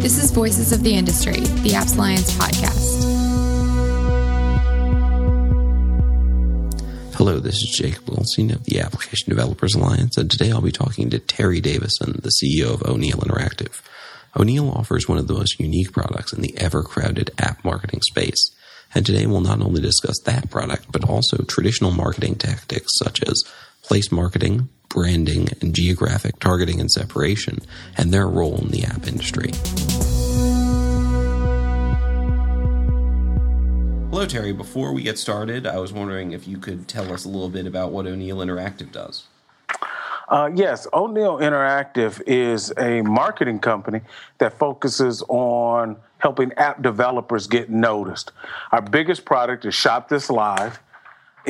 This is Voices of the Industry, the Apps Alliance podcast. Hello, this is Jacob Wilson of the Application Developers Alliance, and today I'll be talking to Terry Davidson, the CEO of O'Neil Interactive. O'Neil offers one of the most unique products in the ever crowded app marketing space. And today we'll not only discuss that product, but also traditional marketing tactics such as place marketing, branding, and geographic targeting and separation, and their role in the app industry. Hello, Terry. Before we get started, I was wondering if you could tell us a little bit about what O'Neil Interactive does. Uh, yes, O'Neil Interactive is a marketing company that focuses on helping app developers get noticed. Our biggest product is Shop This Live.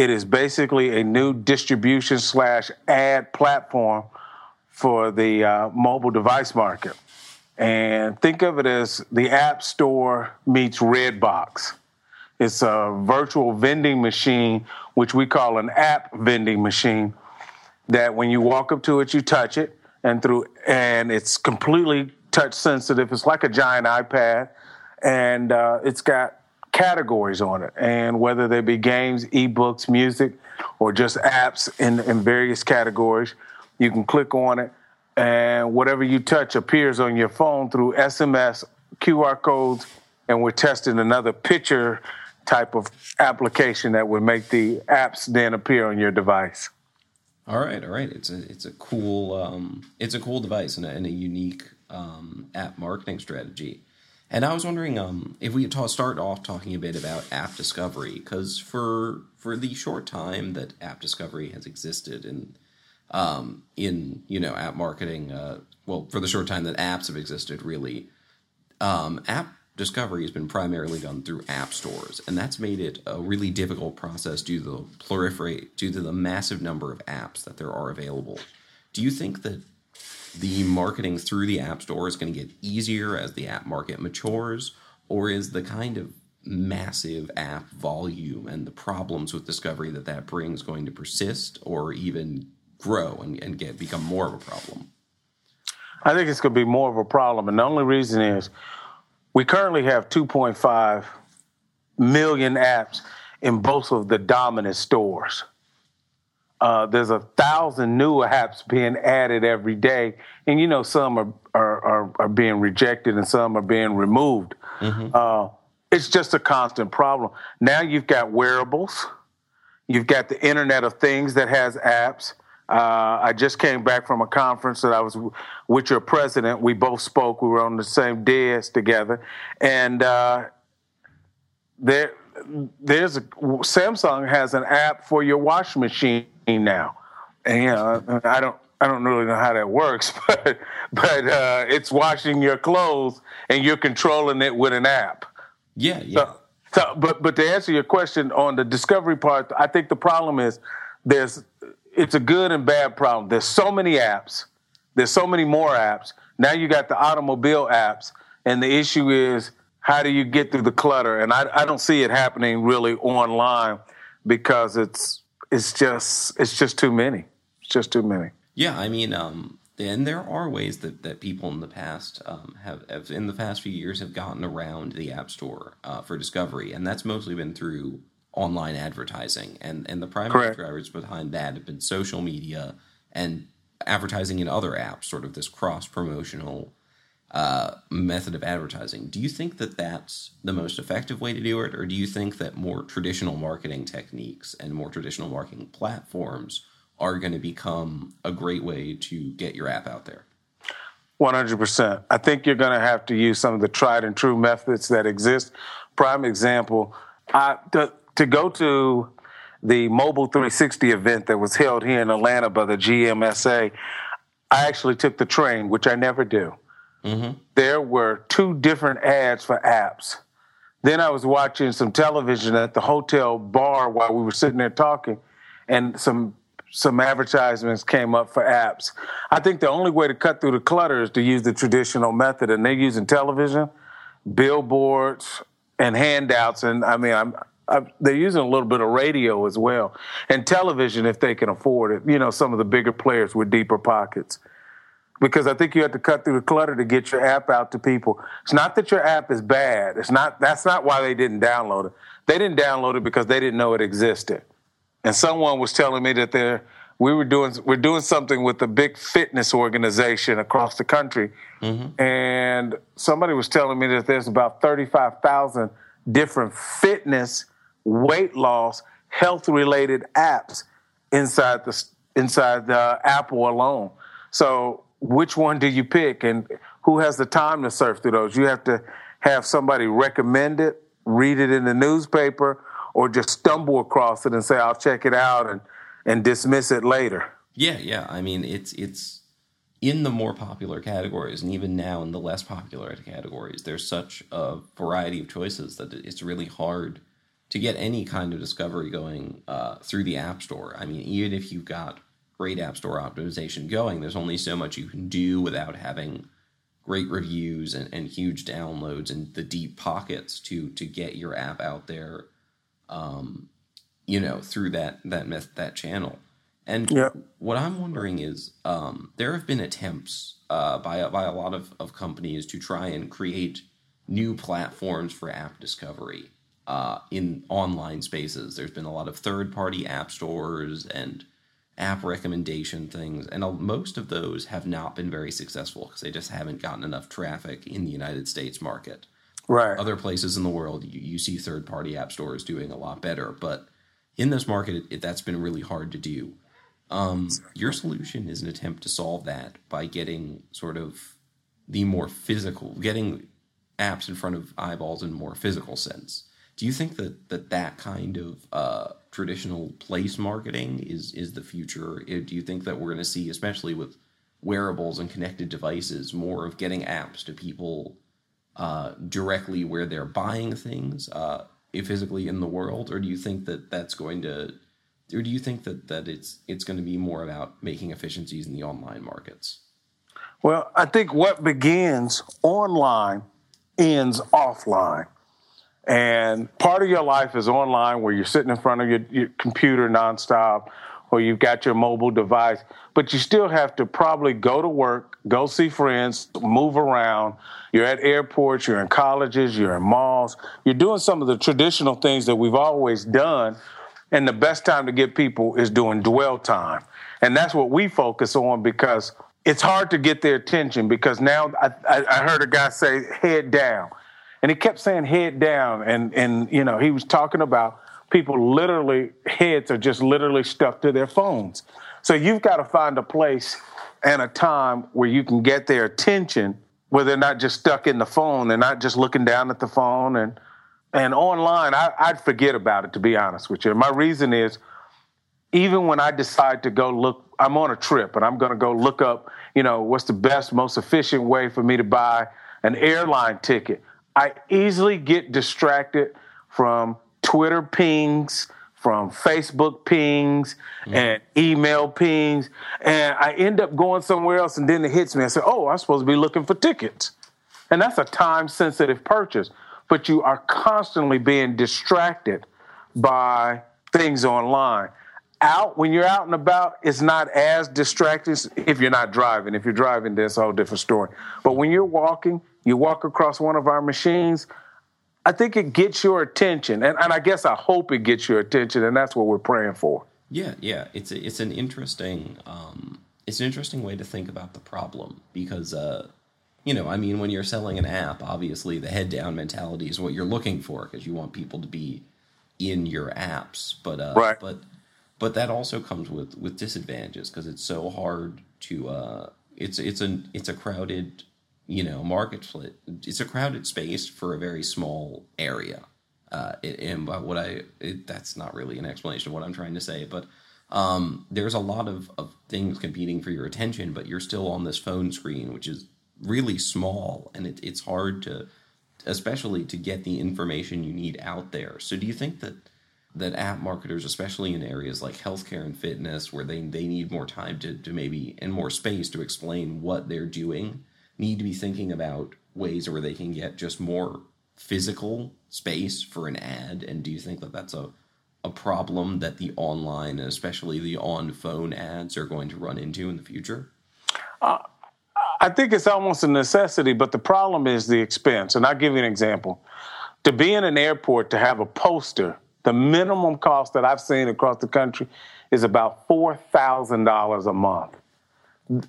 It is basically a new distribution slash ad platform for the uh, mobile device market. And think of it as the App Store meets Redbox. It's a virtual vending machine, which we call an app vending machine, that when you walk up to it, you touch it, and through and it's completely touch sensitive. It's like a giant iPad, and uh, it's got categories on it, and whether they be games, ebooks, music, or just apps in, in various categories, you can click on it, and whatever you touch appears on your phone through SMS, QR codes, and we're testing another picture type of application that would make the apps then appear on your device. All right, all right. It's a it's a cool um, it's a cool device and a, and a unique um, app marketing strategy. And I was wondering um, if we could start off talking a bit about app discovery, because for for the short time that app discovery has existed in um, in you know app marketing, uh, well, for the short time that apps have existed, really, um, app discovery has been primarily done through app stores, and that's made it a really difficult process due to the proliferate due to the massive number of apps that there are available. Do you think that the marketing through the app store is going to get easier as the app market matures, or is the kind of massive app volume and the problems with discovery that that brings going to persist or even grow and, and get become more of a problem? I think it's going to be more of a problem, and the only reason is we currently have 2.5 million apps in both of the dominant stores. Uh, there's a thousand new apps being added every day, and you know some are are, are, are being rejected and some are being removed. Mm-hmm. Uh, it's just a constant problem. Now you've got wearables, you've got the Internet of Things that has apps. Uh, I just came back from a conference that I was with your president. We both spoke. We were on the same dais together, and uh, there, there's a, Samsung has an app for your washing machine now, and you know, I don't. I don't really know how that works, but but uh, it's washing your clothes and you're controlling it with an app. Yeah, yeah. So, so, but but to answer your question on the discovery part, I think the problem is there's it's a good and bad problem. There's so many apps. There's so many more apps. Now you got the automobile apps, and the issue is how do you get through the clutter? And I, I don't see it happening really online because it's it's just it's just too many. It's just too many. Yeah, I mean, um, and there are ways that, that people in the past um, have, have, in the past few years have gotten around the App Store uh, for discovery, and that's mostly been through online advertising, and and the primary Correct. drivers behind that have been social media and advertising in other apps, sort of this cross promotional uh, method of advertising. Do you think that that's the most effective way to do it, or do you think that more traditional marketing techniques and more traditional marketing platforms are going to become a great way to get your app out there? 100%. I think you're going to have to use some of the tried and true methods that exist. Prime example, I, the, to go to the Mobile 360 event that was held here in Atlanta by the GMSA, I actually took the train, which I never do. Mm-hmm. There were two different ads for apps. Then I was watching some television at the hotel bar while we were sitting there talking, and some some advertisements came up for apps. I think the only way to cut through the clutter is to use the traditional method, and they're using television, billboards, and handouts. And I mean, I'm they're using a little bit of radio as well and television if they can afford it. You know, some of the bigger players with deeper pockets. Because I think you have to cut through the clutter to get your app out to people. It's not that your app is bad. It's not that's not why they didn't download it. They didn't download it because they didn't know it existed. And someone was telling me that they're we were doing we're doing something with a big fitness organization across the country, mm-hmm. and somebody was telling me that there's about thirty five thousand different fitness, weight loss, health related apps inside the inside the Apple alone. So which one do you pick, and who has the time to surf through those? You have to have somebody recommend it, read it in the newspaper, or just stumble across it and say, "I'll check it out," and and dismiss it later. Yeah, yeah. I mean, it's it's in the more popular categories, and even now in the less popular categories, there's such a variety of choices that it's really hard to get any kind of discovery going uh, through the App Store. I mean, even if you've got great App Store optimization going, there's only so much you can do without having great reviews and, and huge downloads and the deep pockets to to get your app out there um, you know, through that that myth, that channel. And yep. what I'm wondering is, um, there have been attempts uh, by by a lot of, of companies to try and create new platforms for app discovery uh, in online spaces. There's been a lot of third party app stores and app recommendation things, and most of those have not been very successful because they just haven't gotten enough traffic in the United States market. Right. Other places in the world, you, you see third party app stores doing a lot better, but in this market, it, that's been really hard to do. Um, your solution is an attempt to solve that by getting sort of the more physical, getting apps in front of eyeballs in a more physical sense. Do you think that that, that kind of uh, traditional place marketing is is the future? Uh, do you think that we're going to see, especially with wearables and connected devices, more of getting apps to people uh, directly where they're buying things? Uh, physically in the world, or do you think that that's going to, or do you think that that it's it's going to be more about making efficiencies in the online markets? Well, I think what begins online ends offline. And part of your life is online where you're sitting in front of your, your computer nonstop or you've got your mobile device, but you still have to probably go to work, go see friends, move around. You're at airports, you're in colleges, you're in malls. You're doing some of the traditional things that we've always done. And the best time to get people is doing dwell time. And that's what we focus on because it's hard to get their attention because now I, I heard a guy say head down. And he kept saying head down. And, and, you know, he was talking about people literally, heads are just literally stuck to their phones. So you've got to find a place and a time where you can get their attention where they're not just stuck in the phone. They're not just looking down at the phone and and online. I, I'd forget about it to be honest with you. My reason is even when I decide to go look, I'm on a trip and I'm going to go look up, you know, what's the best, most efficient way for me to buy an airline ticket. I easily get distracted from Twitter pings, from Facebook pings mm-hmm. and email pings. And I end up going somewhere else and then it hits me. I say, oh, I'm supposed to be looking for tickets. And that's a time sensitive purchase. But you are constantly being distracted by things online. Out, when you're out and about, it's not as distracting if you're not driving. If you're driving, that's a whole different story. But when you're walking, you walk across one of our machines, I think it gets your attention, and, and I guess I hope it gets your attention, and that's what we're praying for. Yeah, yeah, it's it's an interesting um, it's an interesting way to think about the problem because uh, you know, I mean, when you're selling an app, obviously the head down mentality is what you're looking for because you want people to be in your apps, but uh, right. but but that also comes with with disadvantages because it's so hard to uh, it's it's a it's a crowded you know marketplace. It's a crowded space for a very small area. Uh, and what I it, that's not really an explanation of what I'm trying to say, but um, there's a lot of, of things competing for your attention, but you're still on this phone screen, which is really small, and it, it's hard to, especially to get the information you need out there. So, do you think that that app marketers, especially in areas like healthcare and fitness, where they they need more time to to maybe and more space to explain what they're doing, need to be thinking about ways where they can get just more physical space for an ad? And do you think that that's a a problem that the online and especially the on phone ads are going to run into in the future? Uh, I think it's almost a necessity, but the problem is the expense. And I'll give you an example. To be in an airport to have a poster, the minimum cost that I've seen across the country is about $4,000 a month.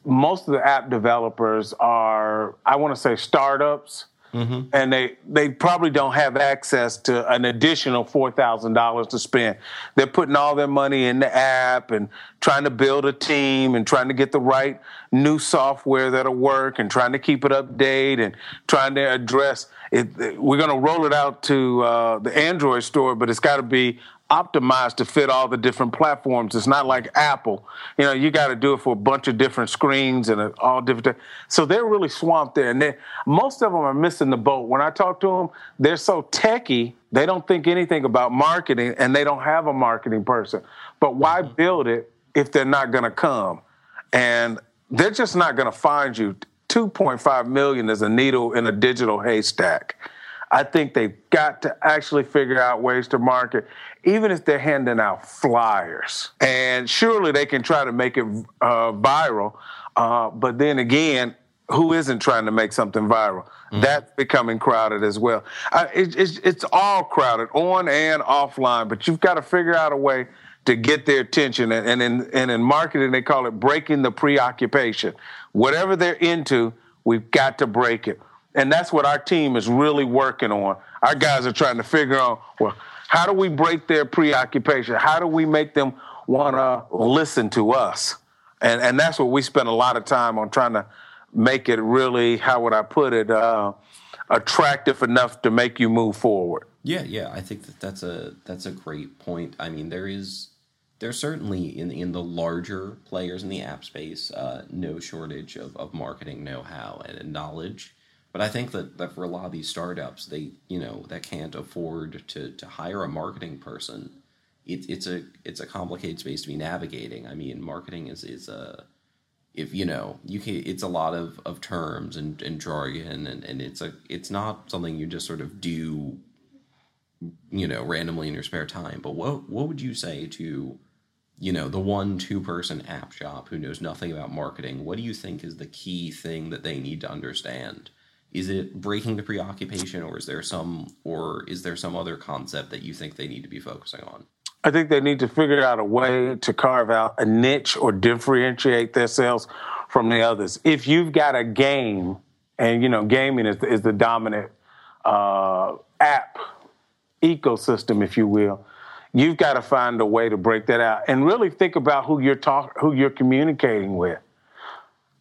Most of the app developers are, I want to say, startups Mm-hmm. And they, they probably don't have access to an additional $4,000 to spend. They're putting all their money in the app and trying to build a team and trying to get the right new software that'll work and trying to keep it updated and trying to address it. We're going to roll it out to uh, the Android store, but it's got to be optimized to fit all the different platforms. It's not like Apple. You know, you got to do it for a bunch of different screens and all different. So they're really swamped there, and most of them are missing the boat. When I talk to them, they're so techy. They don't think anything about marketing, and they don't have a marketing person. But why mm-hmm. build it if they're not going to come? And they're just not going to find you. 2.5 million is a needle in a digital haystack. I think they've got to actually figure out ways to market, even if they're handing out flyers. And surely they can try to make it uh, viral. Uh, but then again, who isn't trying to make something viral? Mm-hmm. That's becoming crowded as well. It, it's, it's all crowded, on and offline, but you've got to figure out a way to get their attention. And, and, in, and in marketing, they call it breaking the preoccupation. Whatever they're into, we've got to break it. And that's what our team is really working on. Our guys are trying to figure out, well, how do we break their preoccupation? How do we make them want to listen to us? And, and that's what we spend a lot of time on trying to make it really, how would I put it, uh, attractive enough to make you move forward. Yeah, yeah, I think that that's a that's a great point. I mean, there is there's certainly in in the larger players in the app space uh, no shortage of, of marketing know-how and knowledge but I think that, that for a lot of these startups, they you know that can't afford to to hire a marketing person. It, it's a it's a complicated space to be navigating. I mean, marketing is is a if you know you can it's a lot of, of terms and, and jargon and, and it's a it's not something you just sort of do you know randomly in your spare time but what what would you say to you know the one two person app shop who knows nothing about marketing what do you think is the key thing that they need to understand is it breaking the preoccupation or is there some or is there some other concept that you think they need to be focusing on? I think they need to figure out a way to carve out a niche or differentiate themselves from the others. If you've got a game and you know gaming is, is the dominant uh, app ecosystem if you will you've got to find a way to break that out. And really think about who you're talk who you're communicating with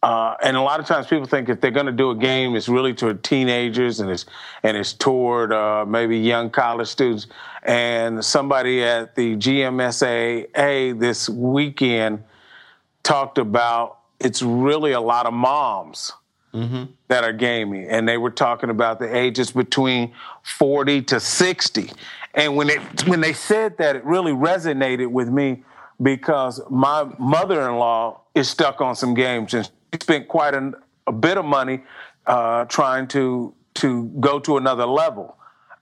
uh, and a lot of times people think if they're going to do a game, it's really toward teenagers and it's and it's toward uh, maybe young college students. And somebody at the GMSAA this weekend talked about it's really a lot of moms mm-hmm. that are gaming, and they were talking about the ages between forty to sixty. And when it when they said that, it really resonated with me because my mother-in-law is stuck on some games and spent quite an, a bit of money uh, trying to to go to another level,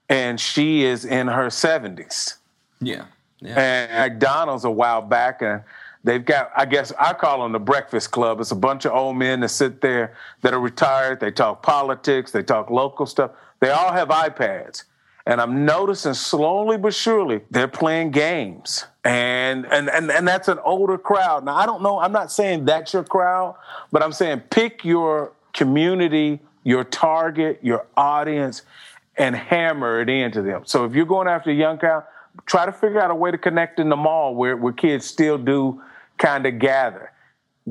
and she is in her seventies. Yeah. yeah. And McDonald's a while back, and they've got I guess I call them the Breakfast Club. It's a bunch of old men that sit there that are retired. They talk politics. They talk local stuff. They all have iPads. And I'm noticing slowly but surely they're playing games. And, and and and that's an older crowd. Now I don't know, I'm not saying that's your crowd, but I'm saying pick your community, your target, your audience, and hammer it into them. So if you're going after a young crowd, try to figure out a way to connect in the mall where, where kids still do kind of gather.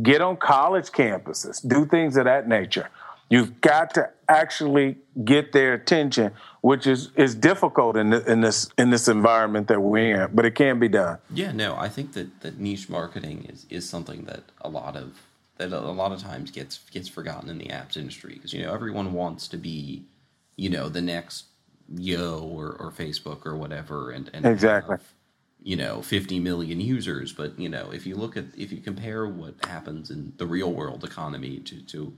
Get on college campuses, do things of that nature. You've got to actually get their attention, which is is difficult in the, in this in this environment that we're in, but it can be done. Yeah, no, I think that, that niche marketing is, is something that a lot of that a lot of times gets gets forgotten in the apps industry because you know everyone wants to be, you know, the next Yo or, or Facebook or whatever, and, and exactly. Have, you know 50 million users but you know if you look at if you compare what happens in the real world economy to to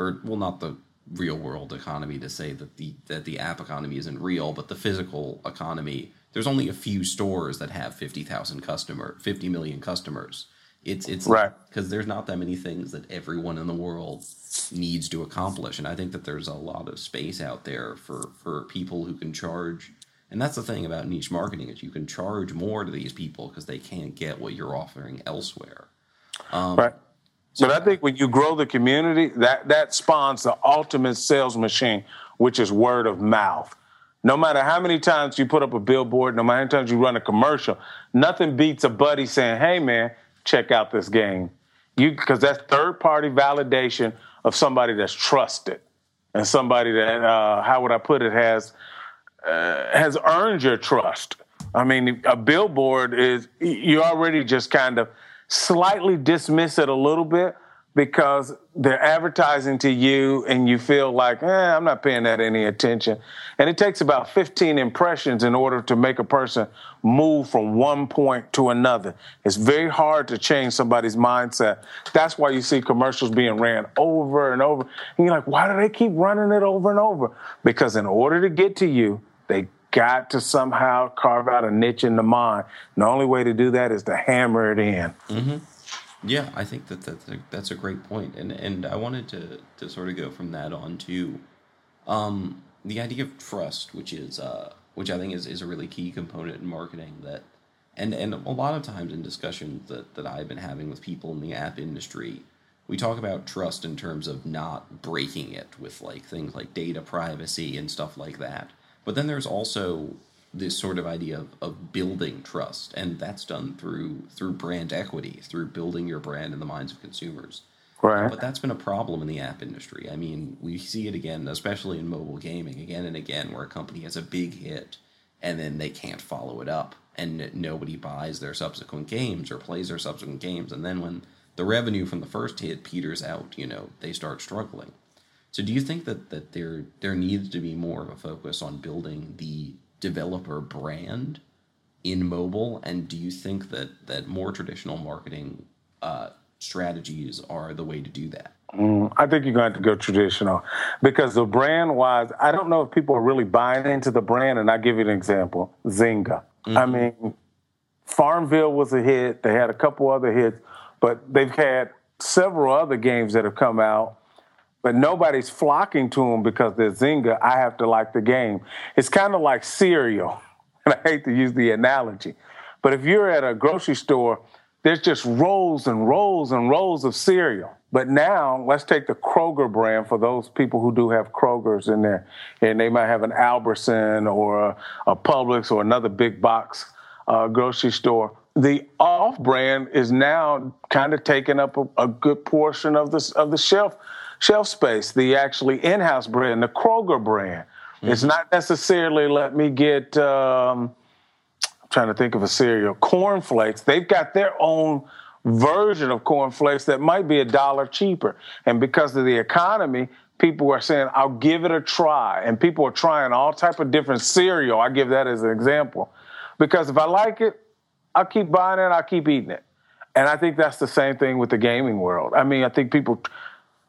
or well, not the real world economy to say that the that the app economy isn't real, but the physical economy. There's only a few stores that have fifty thousand customer, fifty million customers, It's it's Right. because there's not that many things that everyone in the world needs to accomplish, and I think that there's a lot of space out there for for people who can charge. And that's the thing about niche marketing is you can charge more to these people because they can't get what you're offering elsewhere. Um, right. But I think when you grow the community, that that spawns the ultimate sales machine, which is word of mouth. No matter how many times you put up a billboard, no matter how many times you run a commercial, nothing beats a buddy saying, "Hey, man, check out this game." You because that's third party validation of somebody that's trusted and somebody that uh, how would I put it has uh, has earned your trust. I mean, a billboard is you already just kind of slightly dismiss it a little bit because they're advertising to you and you feel like, eh, I'm not paying that any attention. And it takes about 15 impressions in order to make a person move from one point to another. It's very hard to change somebody's mindset. That's why you see commercials being ran over and over. And you're like, why do they keep running it over and over? Because in order to get to you, they got to somehow carve out a niche in the mind. And the only way to do that is to hammer it in. Yeah, I think that that's a, that's a great point, and and I wanted to to sort of go from that on to, um, the idea of trust, which is uh, which I think is, is a really key component in marketing that, and and a lot of times in discussions that that I've been having with people in the app industry, we talk about trust in terms of not breaking it with like things like data privacy and stuff like that. But then there's also this sort of idea of, of building trust, and that's done through through brand equity, through building your brand in the minds of consumers. Right. But that's been a problem in the app industry. I mean, we see it again, especially in mobile gaming, again and again, where a company has a big hit and then they can't follow it up, and nobody buys their subsequent games or plays their subsequent games, and then when the revenue from the first hit peters out, you know, they start struggling. So, do you think that that there there needs to be more of a focus on building the developer brand in mobile, and do you think that that more traditional marketing uh, strategies are the way to do that? I think you're going to have to go traditional because the brand wise, I don't know if people are really buying into the brand. And I'll give you an example Zynga. I mean, Farmville was a hit. They had a couple other hits, but they've had several other games that have come out, but nobody's flocking to them because they're Zynga. I have to like the game. It's kind of like cereal. And I hate to use the analogy, but if you're at a grocery store, there's just rolls and rolls and rolls of cereal. But now let's take the Kroger brand for those people who do have Kroger's in there, and they might have an Albertson or a, a Publix or another big box uh, grocery store. The off brand is now kind of taking up a, a good portion of the of the shelf shelf space. The actually in-house brand, the Kroger brand, it's not necessarily let me get. Um, I'm trying to think of a cereal, cornflakes. They've got their own version of cornflakes that might be a dollar cheaper. And because of the economy, people are saying, I'll give it a try. And people are trying all type of different cereal. I give that as an example. Because if I like it, I'll keep buying it, I'll keep eating it. And I think that's the same thing with the gaming world. I mean, I think people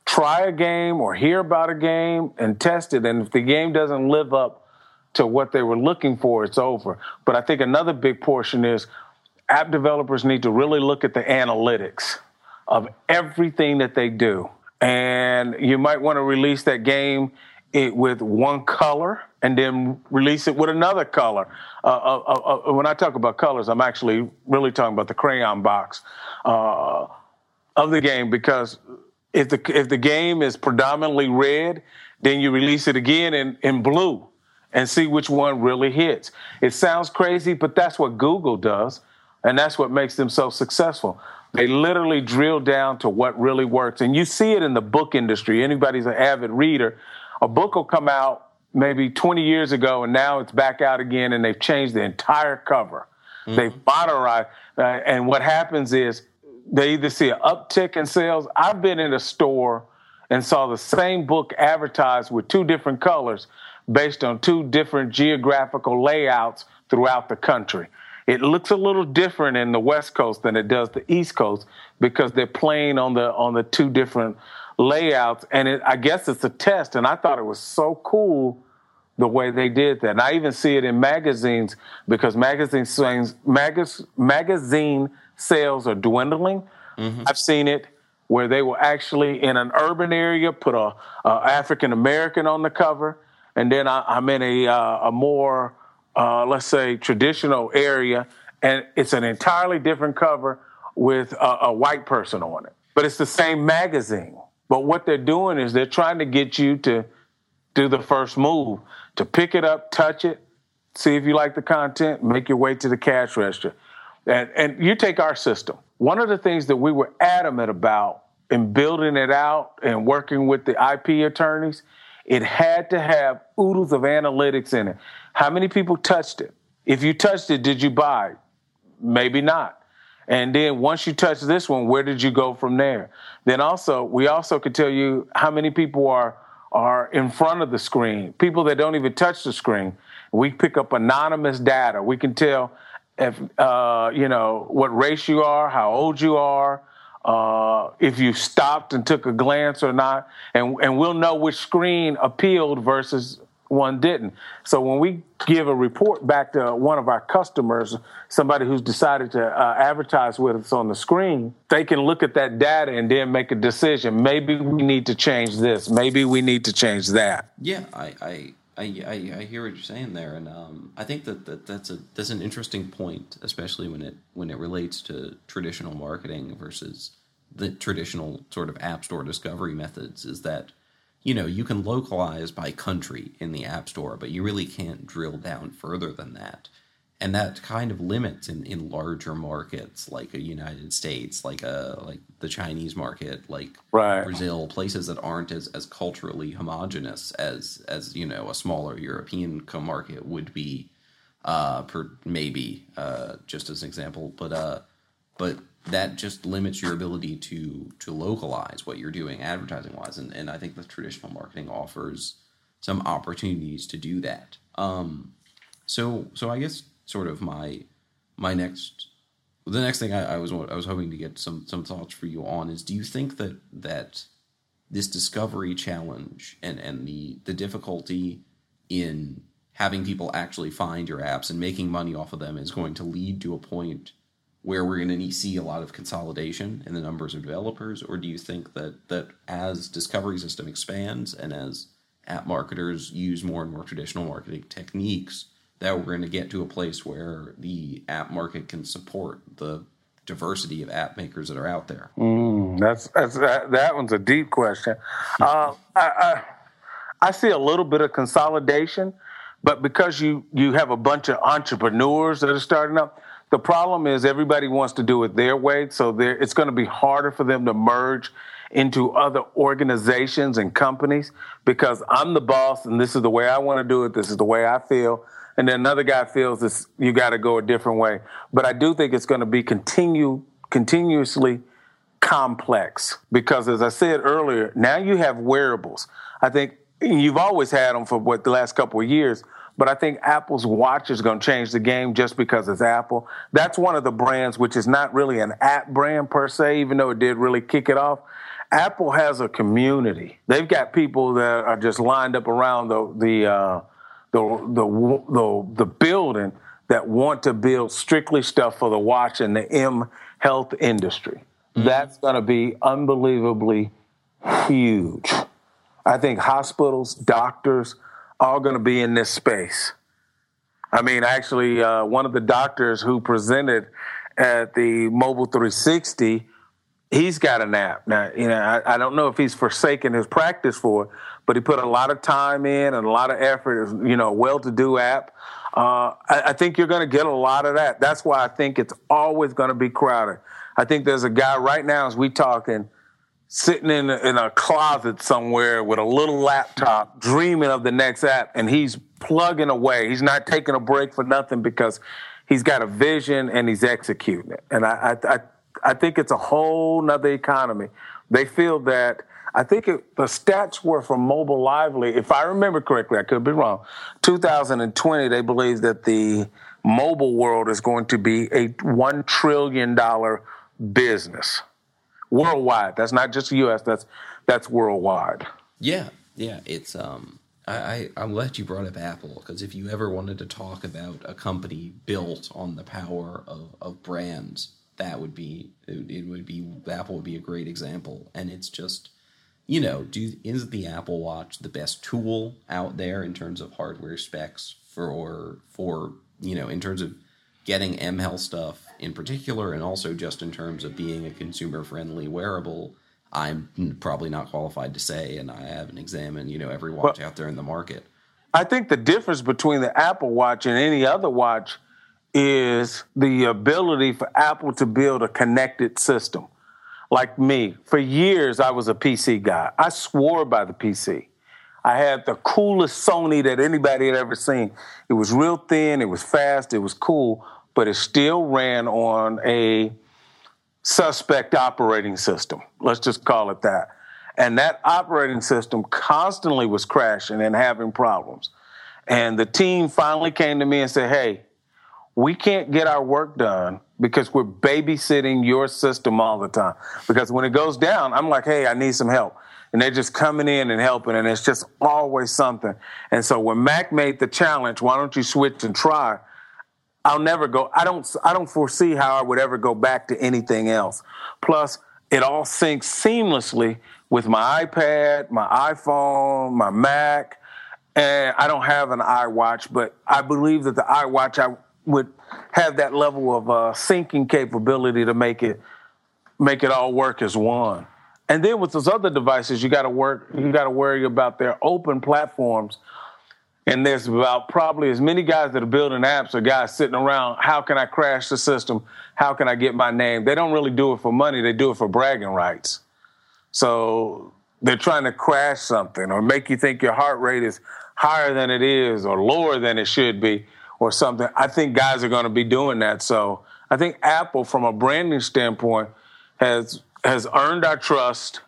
try a game or hear about a game and test it. And if the game doesn't live up to what they were looking for, it's over. But I think another big portion is app developers need to really look at the analytics of everything that they do. And you might want to release that game it, with one color and then release it with another color. Uh, uh, uh, when I talk about colors, I'm actually really talking about the crayon box uh, of the game because if the if the game is predominantly red, then you release it again in, in blue and see which one really hits. It sounds crazy, but that's what Google does, and that's what makes them so successful. They literally drill down to what really works. And you see it in the book industry. Anybody's an avid reader, a book will come out maybe 20 years ago, and now it's back out again, and they've changed the entire cover. They've modernized. Uh, and what happens is they either see an uptick in sales. I've been in a store and saw the same book advertised with two different colors based on two different geographical layouts throughout the country. It looks a little different in the West Coast than it does the East Coast because they're playing on the on the two different layouts, and it, I guess it's a test. And I thought it was so cool the way they did that. And I even see it in magazines because magazine magazine sales are dwindling. Mm-hmm. I've seen it where they will actually in an urban area put a, a African American on the cover, and then I, am in a uh, a more uh, let's say traditional area, and it's an entirely different cover with a, a white person on it, but it's the same magazine. But what they're doing is they're trying to get you to do the first move, to pick it up, touch it, see if you like the content, make your way to the cash register. And, and you take our system. One of the things that we were adamant about in building it out and working with the IP attorneys, it had to have oodles of analytics in it. How many people touched it? If you touched it, did you buy? Maybe not. And then once you touch this one, where did you go from there? Then also, we also could tell you how many people are are in front of the screen, people that don't even touch the screen. We pick up anonymous data. We can tell if uh, you know what race you are, how old you are, uh, if you stopped and took a glance or not, and and we'll know which screen appealed versus one didn't. So when we give a report back to one of our customers, somebody who's decided to uh, advertise with us on the screen, they can look at that data and then make a decision. Maybe we need to change this. Maybe we need to change that. Yeah, I, I I, I, I, hear what you're saying there, and um, I think that, that that's a that's an interesting point, especially when it when it relates to traditional marketing versus the traditional sort of app store discovery methods. Is that you know you can localize by country in the app store, but you really can't drill down further than that and that kind of limits in, in larger markets like a United States, like a like the Chinese market, like right. Brazil, places that aren't as, as culturally homogenous as as you know a smaller European market would be, uh, per maybe uh, just as an example, but uh, but that just limits your ability to to localize what you're doing advertising wise, and and I think the traditional marketing offers some opportunities to do that. Um, so so I guess sort of my my next the next thing I, I, was I was hoping to get some some thoughts for you on is do you think that that this discovery challenge and and the the difficulty in having people actually find your apps and making money off of them is going to lead to a point where we're going to see a lot of consolidation in the numbers of developers? Or do you think that that as discovery system expands and as app marketers use more and more traditional marketing techniques that we're going to get to a place where the app market can support the diversity of app makers that are out there? Mm, that's, that's that, that, one's a deep question. uh, I, I, I see a little bit of consolidation, but because you you have a bunch of entrepreneurs that are starting up, the problem is everybody wants to do it their way, so it's going to be harder for them to merge into other organizations and companies because I'm the boss and this is the way I want to do it. This is the way I feel and then another guy feels this you got to go a different way. But I do think it's going to be continue continuously complex because, as I said earlier, now you have wearables. I think you've always had them for what the last couple of years. But I think Apple's watch is going to change the game just because it's Apple. That's one of the brands which is not really an app brand per se, even though it did really kick it off. Apple has a community. They've got people that are just lined up around the the uh, the the the, the building that want to build strictly stuff for the watch and the M health industry. Mm-hmm. That's going to be unbelievably huge. I think hospitals, doctors, are going to be in this space. I mean, actually, uh, one of the doctors who presented at the Mobile 360, he's got an app. Now, you know, I, I don't know if he's forsaken his practice for it, but he put a lot of time in and a lot of effort. It's, you know, well-to-do app. Uh, I, I, think you're going to get a lot of that. That's why I think it's always going to be crowded. I think there's a guy right now as we talking, sitting in a, in a closet somewhere with a little laptop, dreaming of the next app, and he's plugging away. He's not taking a break for nothing because he's got a vision and he's executing it. And I, I, I, think it's a whole nother economy. They feel that I think it, the stats were from Mobile Lively. If I remember correctly, I could be wrong. 2020, they believe that the mobile world is going to be a $1 trillion business worldwide. That's not just the U.S., that's, that's worldwide. Yeah, yeah. It's, um, I, I, I'm glad you brought up Apple because if you ever wanted to talk about a company built on the power of, of brands, that would be it, would be Apple would be a great example. And it's just you know, do is the Apple Watch the best tool out there in terms of hardware specs for for you know in terms of getting ML stuff in particular, and also just in terms of being a consumer friendly wearable? I'm probably not qualified to say, and I haven't examined you know every watch well, out there in the market. I think the difference between the Apple Watch and any other watch is the ability for Apple to build a connected system. Like me, for years I was a PC guy. I swore by the PC. I had the coolest Sony that anybody had ever seen. It was real thin, it was fast, it was cool, but it still ran on a suspect operating system. Let's just call it that. And that operating system constantly was crashing and having problems. And the team finally came to me and said, Hey, we can't get our work done because we're babysitting your system all the time. Because when it goes down, I'm like, Hey, I need some help. And they're just coming in and helping, and it's just always something. And so when Mac made the challenge, why don't you switch and try? I'll never go. I don't. I don't foresee how I would ever go back to anything else. Plus, it all syncs seamlessly with my iPad, my iPhone, my Mac, and I don't have an iWatch, but I believe that the iWatch I would have that level of uh, syncing capability to make it make it all work as one. And then with those other devices, you got to work. You got to worry about their open platforms. And there's about probably as many guys that are building apps or guys sitting around. How can I crash the system? How can I get my name? They don't really do it for money. They do it for bragging rights. So they're trying to crash something or make you think your heart rate is higher than it is or lower than it should be or something. I think guys are going to be doing that. So I think Apple, from a branding standpoint, has has earned our trust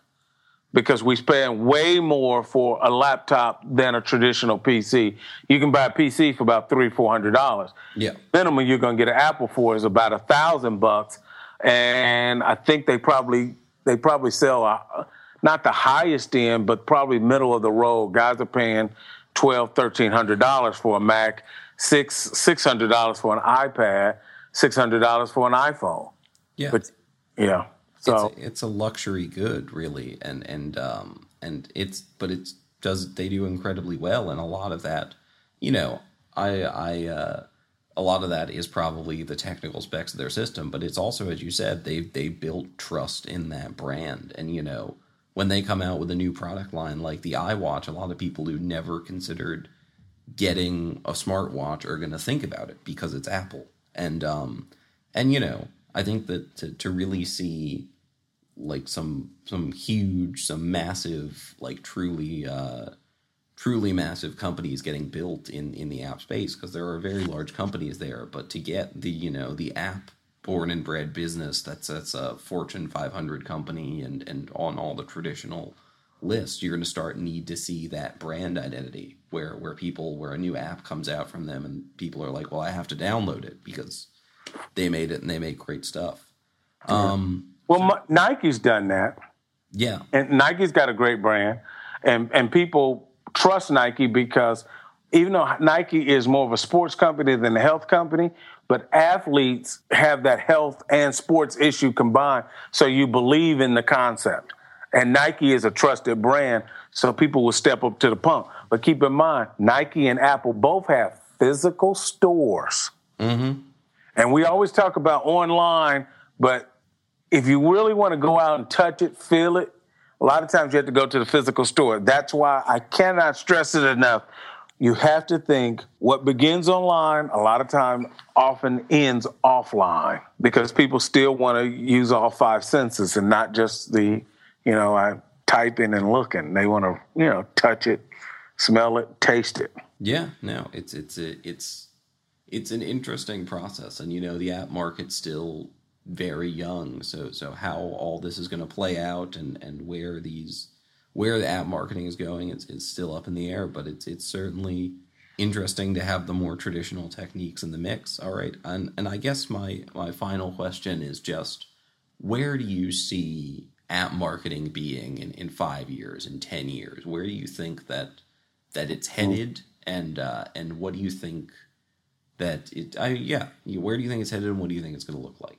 because we spend way more for a laptop than a traditional PC. You can buy a PC for about three, four hundred dollars. Yeah. Minimum you're gonna get an Apple for is about a thousand bucks. And I think they probably they probably sell a, not the highest end, but probably middle of the road. Guys are paying twelve, thirteen hundred dollars for a Mac, six six hundred dollars for an iPad, six hundred dollars for an iPhone. Yeah. But yeah. So it's a, it's a luxury good, really, and and um and it's but it's does they do incredibly well, and a lot of that, you know, I I uh, a lot of that is probably the technical specs of their system, but it's also, as you said, they they built trust in that brand, and you know when they come out with a new product line like the iWatch, a lot of people who never considered getting a smartwatch are going to think about it because it's Apple, and um and you know I think that to, to really see like some some huge, some massive, like truly uh, truly massive companies getting built in in the app space because there are very large companies there. But to get the you know the app born and bred business that's that's a Fortune 500 company and and on all the traditional lists, you're going to start need to see that brand identity where where people where a new app comes out from them and people are like, well, I have to download it because they made it and they make great stuff. Um, well, Nike's done that. Yeah. And Nike's got a great brand, and and people trust Nike because even though Nike is more of a sports company than a health company, but athletes have that health and sports issue combined. So you believe in the concept. And Nike is a trusted brand, so people will step up to the pump. But keep in mind, Nike and Apple both have physical stores. Mm-hmm. And we always talk about online, but if you really want to go out and touch it, feel it, a lot of times you have to go to the physical store. That's why I cannot stress it enough. You have to think what begins online, a lot of time often ends offline because people still want to use all five senses and not just the, you know, I'm typing and looking. They want to, you know, touch it, smell it, taste it. Yeah, no, it's it's a, it's it's an interesting process, and you know, the app market's still very young. So so how all this is going to play out and and where these where the app marketing is going it's, it's still up in the air, but it's it's certainly interesting to have the more traditional techniques in the mix. All right, and and I guess my my final question is just where do you see app marketing being in, in five years, in ten years? Where do you think that that it's headed, and uh, and what do you think that it? I, yeah, where do you think it's headed, and what do you think it's going to look like?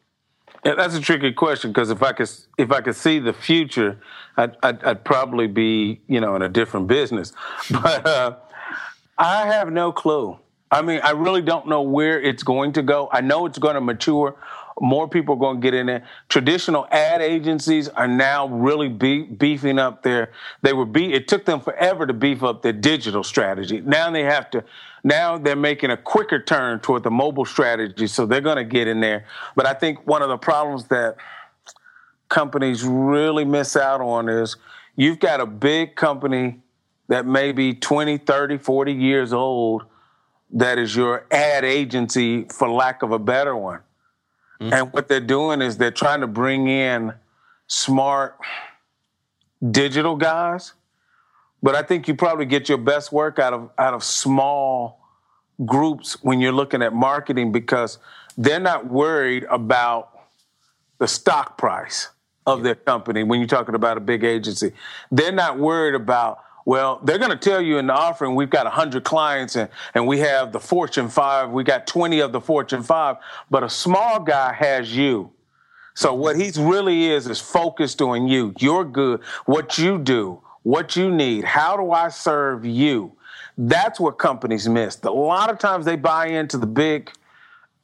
Yeah, that's a tricky question because if I could if I could see the future, I'd, I'd, I'd probably be you know in a different business. But uh, I have no clue. I mean, I really don't know where it's going to go. I know it's going to mature. More people are going to get in there. Traditional ad agencies are now really be- beefing up their. They were be. It took them forever to beef up their digital strategy. Now they have to. Now they're making a quicker turn toward the mobile strategy, so they're going to get in there. But I think one of the problems that companies really miss out on is you've got a big company that may be 20, 30, 40 years old that is your ad agency, for lack of a better one. Mm-hmm. And what they're doing is they're trying to bring in smart digital guys. But I think you probably get your best work out of out of small groups when you're looking at marketing because they're not worried about the stock price of their company when you're talking about a big agency. They're not worried about well, they're going to tell you in the offering, we've got 100 clients and, and we have the Fortune 5, we got 20 of the Fortune 5, but a small guy has you. So mm-hmm. what he's really is, is focused on you. You're good, what you do, what you need. How do I serve you? That's what companies miss. A lot of times they buy into the big,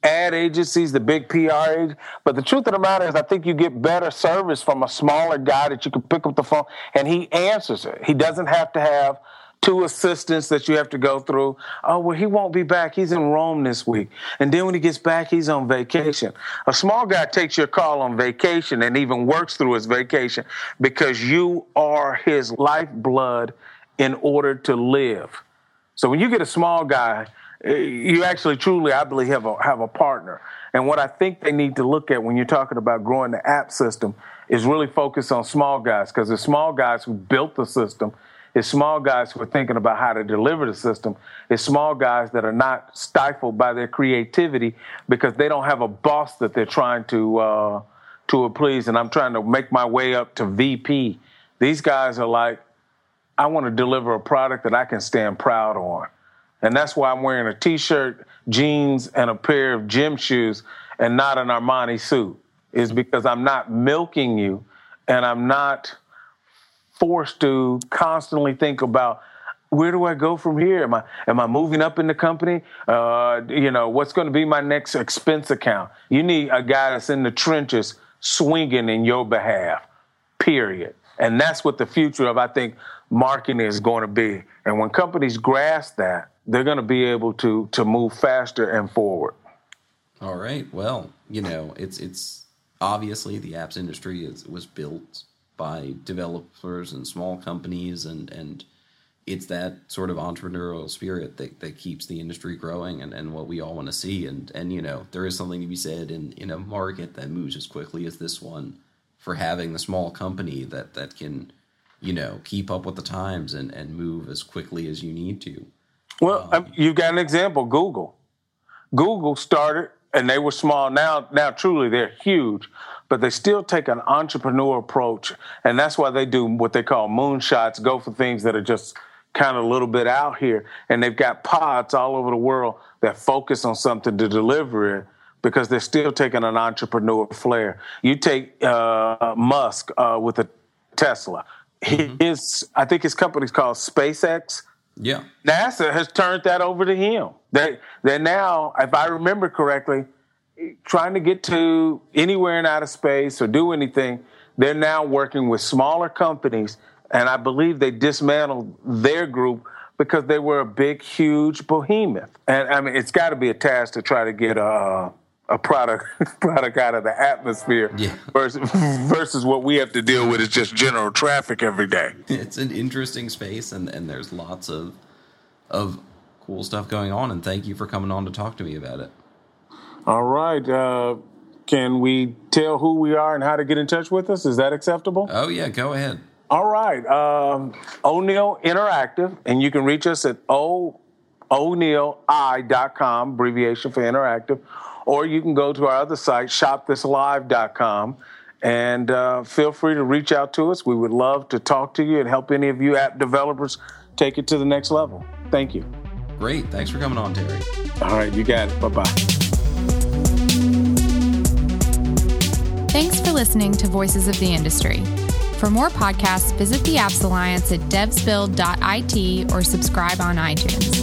ad agencies, the big PR But the truth of the matter is, I think you get better service from a smaller guy that you can pick up the phone and he answers it. He doesn't have to have two assistants that you have to go through. Oh, well, he won't be back. He's in Rome this week. And then when he gets back, he's on vacation. A small guy takes your call on vacation and even works through his vacation because you are his lifeblood in order to live. So when you get a small guy, you actually truly, I believe, have a have a partner. And what I think they need to look at when you're talking about growing the app system is really focus on small guys because the small guys who built the system, it's small guys who are thinking about how to deliver the system. It's small guys that are not stifled by their creativity because they don't have a boss that they're trying to uh, to please. And I'm trying to make my way up to VP. These guys are like, I want to deliver a product that I can stand proud on. And that's why I'm wearing a t shirt, jeans, and a pair of gym shoes and not an Armani suit, is because I'm not milking you and I'm not forced to constantly think about where do I go from here? Am I am I moving up in the company? Uh, you know, what's going to be my next expense account? You need a guy that's in the trenches swinging in your behalf. Period. And that's what the future of I think marketing is going to be. And when companies grasp that, they're going to be able to to move faster and forward. All right. Well, you know, it's it's obviously the apps industry is was built by developers and small companies and and it's that sort of entrepreneurial spirit that, that keeps the industry growing and, and what we all want to see and and you know there is something to be said in in a market that moves as quickly as this one for having the small company that that can you know keep up with the times and and move as quickly as you need to well, um, you've got an example, Google. Google started and they were small. Now, now truly they're huge, but they still take an entrepreneur approach. And that's why they do what they call moonshots, go for things that are just kind of a little bit out here. And they've got pods all over the world that focus on something to deliver it because they're still taking an entrepreneur flair. You take uh, Musk uh, with a Tesla. Mm-hmm. His, I think his company's called SpaceX yeah. NASA has turned that over to him. They they're now, if I remember correctly, trying to get to anywhere in outer space or do anything. They're now working with smaller companies, and I believe they dismantled their group because they were a big, huge behemoth. And I mean, it's got to be a task to try to get a a product product out of the atmosphere yeah. versus versus what we have to deal with is just general traffic every day. It's an interesting space and, and there's lots of of cool stuff going on and thank you for coming on to talk to me about it. All right. Uh, can we tell who we are and how to get in touch with us? Is that acceptable? Oh yeah, go ahead. All right. Um, O'Neil Interactive, and you can reach us at o o'neilli.com, abbreviation for interactive, or you can go to our other site, shopthislive.com, and uh, feel free to reach out to us. We would love to talk to you and help any of you app developers take it to the next level. Thank you. Great. Thanks for coming on, Terry. All right, you got it. Bye bye. Thanks for listening to Voices of the Industry. For more podcasts, visit the Apps Alliance at devsbuild.it or subscribe on iTunes.